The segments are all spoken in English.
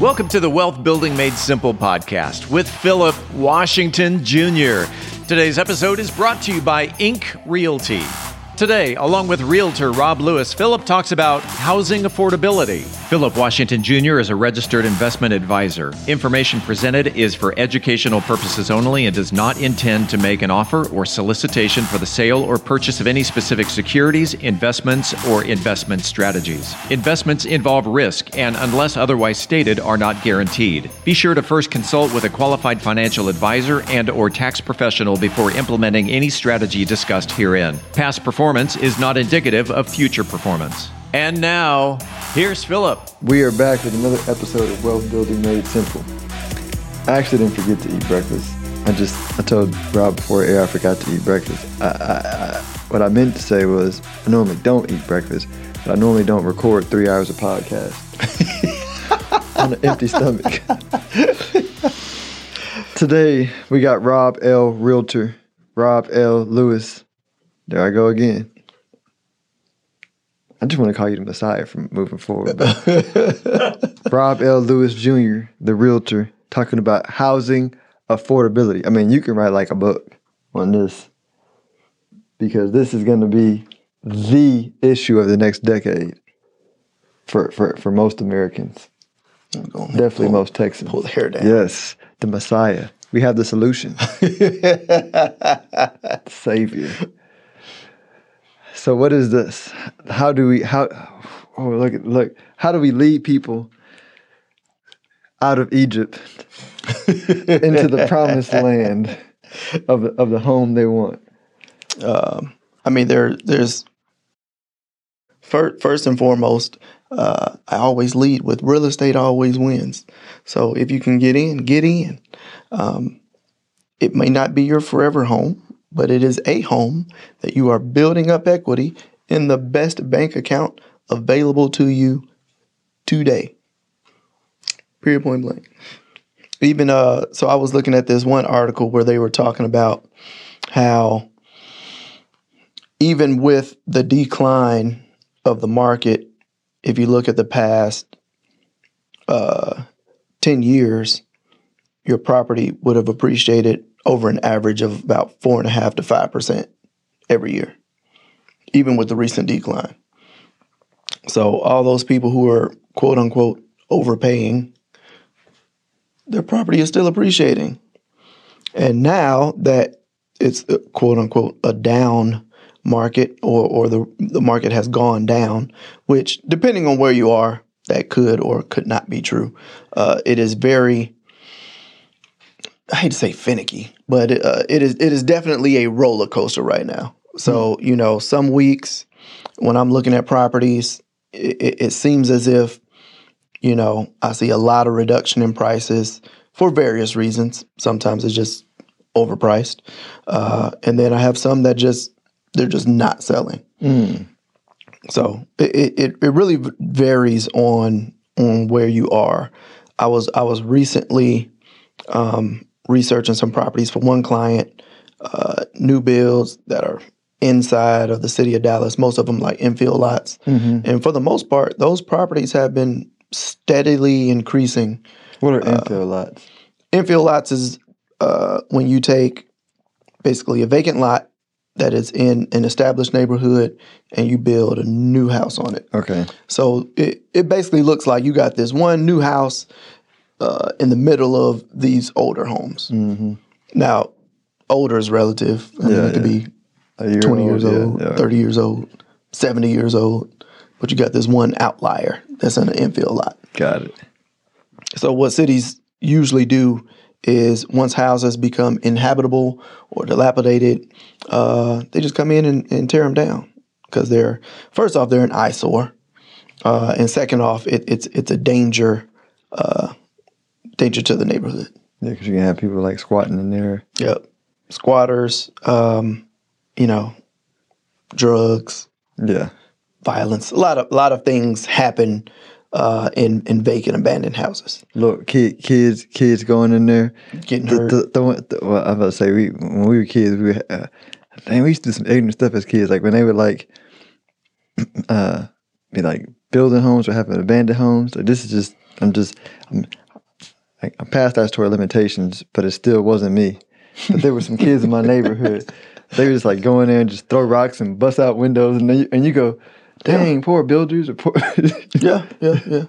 Welcome to the Wealth Building Made Simple podcast with Philip Washington Jr. Today's episode is brought to you by Ink Realty. Today, along with realtor Rob Lewis, Philip talks about housing affordability. Philip Washington Jr. is a registered investment advisor. Information presented is for educational purposes only and does not intend to make an offer or solicitation for the sale or purchase of any specific securities, investments, or investment strategies. Investments involve risk and, unless otherwise stated, are not guaranteed. Be sure to first consult with a qualified financial advisor and or tax professional before implementing any strategy discussed herein. Past performance is not indicative of future performance. And now, here's Philip. We are back with another episode of Wealth Building Made Simple. I actually didn't forget to eat breakfast. I just I told Rob before air I forgot to eat breakfast. I, I, I, what I meant to say was I normally don't eat breakfast, but I normally don't record three hours of podcast on an empty stomach. Today we got Rob L. Realtor, Rob L. Lewis. There I go again. I just want to call you the Messiah from moving forward. Rob L. Lewis Jr., the realtor, talking about housing affordability. I mean, you can write like a book on this because this is going to be the issue of the next decade for, for, for most Americans. Definitely most Texans. pull the hair down. Yes, the Messiah. We have the solution. Savior. So what is this? How do we how oh look look how do we lead people out of Egypt into the promised land of the, of the home they want? Um, I mean, there there's first, first and foremost. Uh, I always lead with real estate always wins. So if you can get in, get in. Um, it may not be your forever home, but it is a home that you are building up equity in the best bank account available to you today. Period point blank. Even uh, so, I was looking at this one article where they were talking about how even with the decline of the market, if you look at the past uh, 10 years, your property would have appreciated over an average of about four and a half to five percent every year, even with the recent decline. So all those people who are quote unquote overpaying, their property is still appreciating. And now that it's uh, quote unquote a down market or, or the, the market has gone down, which depending on where you are, that could or could not be true. Uh, it is very hate to say finicky, but uh, it is it is definitely a roller coaster right now. So you know, some weeks when I'm looking at properties, it, it, it seems as if you know I see a lot of reduction in prices for various reasons. Sometimes it's just overpriced, uh, and then I have some that just they're just not selling. So it, it it really varies on on where you are. I was I was recently um, researching some properties for one client, uh, new builds that are inside of the city of Dallas. Most of them like infill lots, and for the most part, those properties have been steadily increasing. What are infill lots? Infill lots is uh, when you take basically a vacant lot that is in an established neighborhood and you build a new house on it. Okay. So it, it basically looks like you got this one new house uh, in the middle of these older homes. Now, older is relative. I mean, Yeah, it could be year 20 years old, yeah. 30 years old, 70 years old. But you got this one outlier that's in an infill lot. Got it. So what cities usually do is once houses become inhabitable or dilapidated, uh, they just come in and, and tear them down because they're first off they're an eyesore, uh, and second off it, it's it's a danger uh, danger to the neighborhood. Yeah, because you can have people like squatting in there. Yep, squatters, um, you know, drugs, Yeah. violence, a lot of a lot of things happen uh, in in vacant abandoned houses. Look, kid, kids, kids going in there. Getting The, hurt. the, the, the, well, I'm about to say, we when we were kids, we uh, dang, we used to do some ignorant stuff as kids. Like when they would like, uh, be like building homes or having abandoned homes. Like this is just I'm just I'm I- I'm past that story limitations, but it still wasn't me. But there were some kids in my neighborhood. They were just like going there and just throw rocks and bust out windows, and then you, and you go, "Dang, poor builders!" Or poor Yeah, yeah, yeah.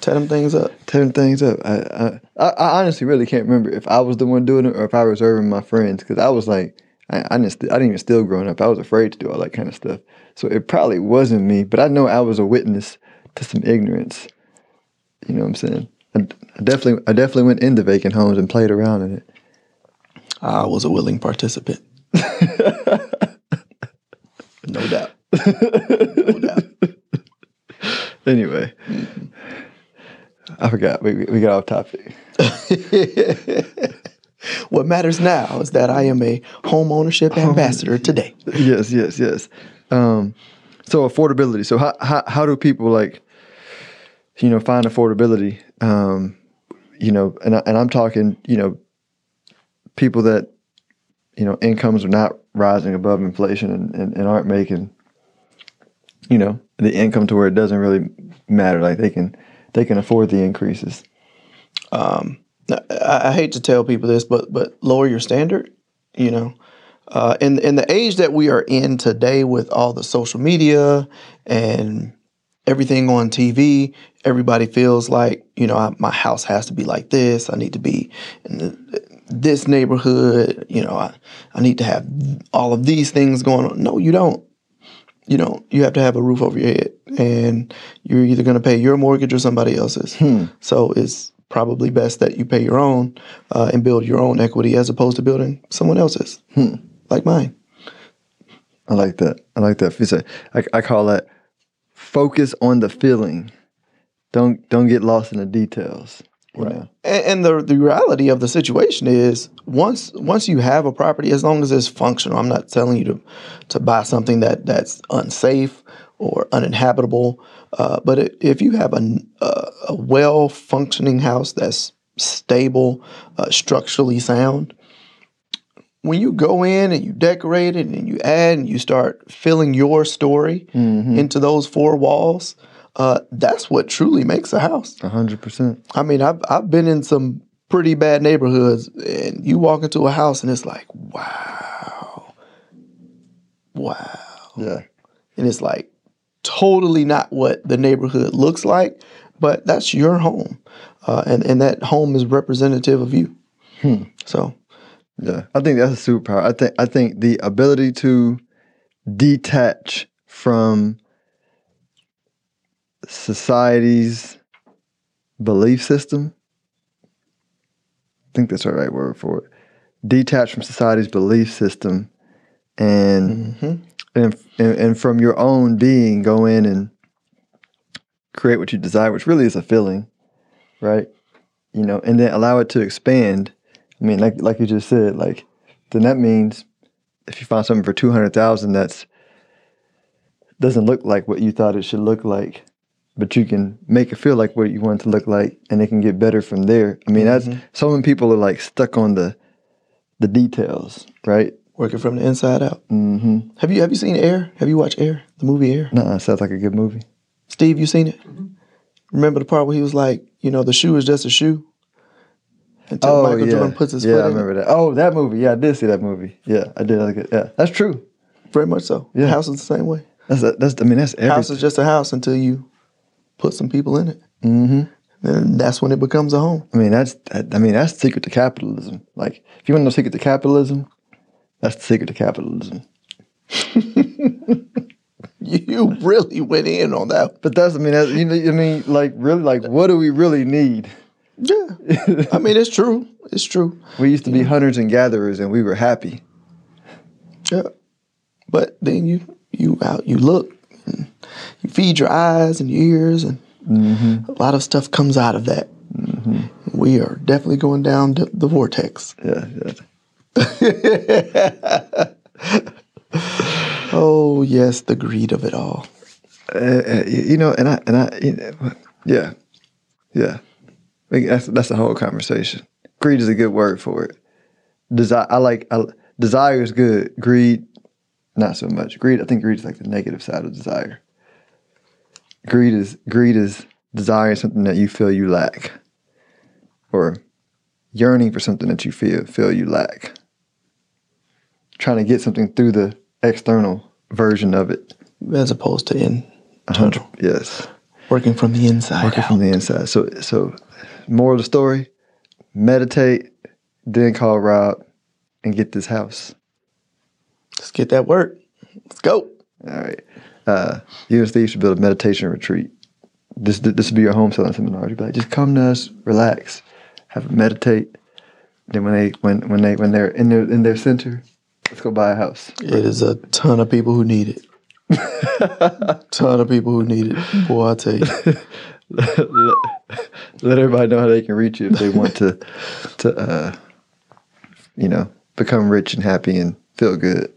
Tear them things up. tearing things up. I, I I I honestly really can't remember if I was the one doing it or if I was serving my friends because I was like I, I didn't I didn't even still growing up. I was afraid to do all that kind of stuff. So it probably wasn't me, but I know I was a witness to some ignorance. You know what I'm saying? I, definitely I definitely went into vacant homes and played around in it. I was a willing participant. no doubt. No doubt. Anyway, I forgot we we got off topic. What matters now is that I am a home ownership ambassador today. yes, yes, yes. Um, so affordability. So how, how how do people like, you know, find affordability? Um, you know, and and I'm talking, you know, people that, you know, incomes are not rising above inflation and, and, and aren't making, you know, the income to where it doesn't really matter. Like they can they can afford the increases. I, I hate to tell people this, but but lower your standard. You know, uh, in in the age that we are in today, with all the social media and everything on TV, everybody feels like you know I, my house has to be like this. I need to be in the, this neighborhood. You know, I I need to have all of these things going on. No, you don't. You don't. You have to have a roof over your head, and you're either going to pay your mortgage or somebody else's. So it's probably best that you pay your own uh, and build your own equity as opposed to building someone else's, like mine. I like that. I like that. I, I call that focus on the feeling. Don't don't get lost in the details. you know? And, and the the reality of the situation is once once you have a property, as long as it's functional, I'm not telling you to to buy something that that's unsafe or uninhabitable. Uh, but i if you have a, a, a well functioning house that's stable, uh, structurally sound, when you go in and you decorate it and you add and you start filling your story into those four walls, uh, that's what truly makes a house. A hundred percent. I mean, I've I've been in some pretty bad neighborhoods, and you walk into a house and it's like, wow, wow, Yeah. and it's like totally not what the neighborhood looks like, but that's your home, uh, and and that home is representative of you. So Yeah. I think that's a superpower. I think I think the ability to detach from society's belief system. I think that's the right word for it. Detach from society's belief system and mm-hmm. and, and and from your own being go in and create what you desire, which really is a feeling, right? You know, and then allow it to expand. I mean, like like you just said, like then that means if you find something for two hundred thousand that's doesn't look like what you thought it should look like, but you can make it feel like what you want it to look like, and it can get better from there. I mean, that's so many people are like stuck on the the details, right? working from the inside out. Mm-hmm. Have you have you seen Air? Have you watched Air, the movie Air? Nah, sounds like a good movie. Steve, you seen it? Remember the part where he was like, you know, the shoe is just a shoe. Until Michael Jordan puts his Oh, yeah, foot I in remember that. Oh, that movie. Yeah, I did see that movie. Yeah, I did. Like it. Yeah, that's true. Very much so. Yeah. House is the same way. That's that's. I mean, that's every, House is just a house until you put some people in it. Mm-hmm. And that's when it becomes a home. I mean, that's. I mean, that's the secret to capitalism. Like, if you want to know the secret to capitalism, that's the secret to capitalism. You really went in on that. But that's. I mean, that's, you know. I mean, like, really, like, what do we really need? Yeah. I mean, it's true. It's true. We used to be hunters and gatherers, and we were happy. Yeah. But then you you out you look, and you feed your eyes and your ears, and a lot of stuff comes out of that. We are definitely going down the, the vortex. Yeah. yeah. Oh yes, the greed of it all. Uh, uh, you know, and I and I, you know, yeah, yeah. That's that's the whole conversation. Greed is a good word for it. Desire, I like. I, desire is good. Greed, not so much. Greed, I think greed is like the negative side of desire. greed is greed is desiring something that you feel you lack, or yearning for something that you feel feel you lack. Trying to get something through the external version of it. As opposed to in uh-huh. hundred, yes, working from the inside working out. from the inside. So, so moral of the story: meditate, then call Rob, and get this house. Let's get that work. Let's go. All right. Uh, you and Steve should build a meditation retreat. This this would be your home selling seminar. You'd be like, just come to us, relax, have a meditate. Then when they when when they when they're in their in their center, let's go buy a house. It is a ton of people who need it. ton of people who need it. Boy, I tell you. Let everybody know how they can reach you if they want to to uh, you know become rich and happy and feel good.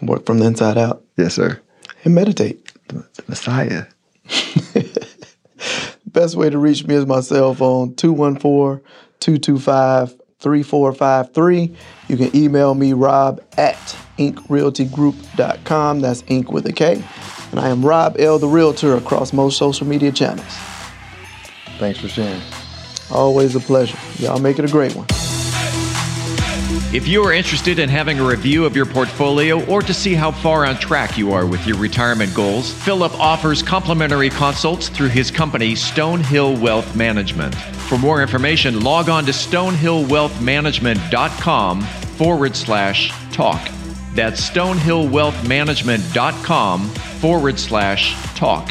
Work from the inside out Yes, sir. and meditate. The Messiah. Best way to reach me is my cell phone, 214 225 3453. You can email me, rob at inkrealtygroup.com. That's ink with a K. And I am Rob L. the Realtor across most social media channels. Thanks for sharing. Always a pleasure. Y'all make it a great one. If you are interested in having a review of your portfolio or to see how far on track you are with your retirement goals, Philip offers complimentary consults through his company, Stonehill Wealth Management. For more information, log on to stonehillwealthmanagement.com forward slash talk. That's stonehillwealthmanagement.com forward slash talk.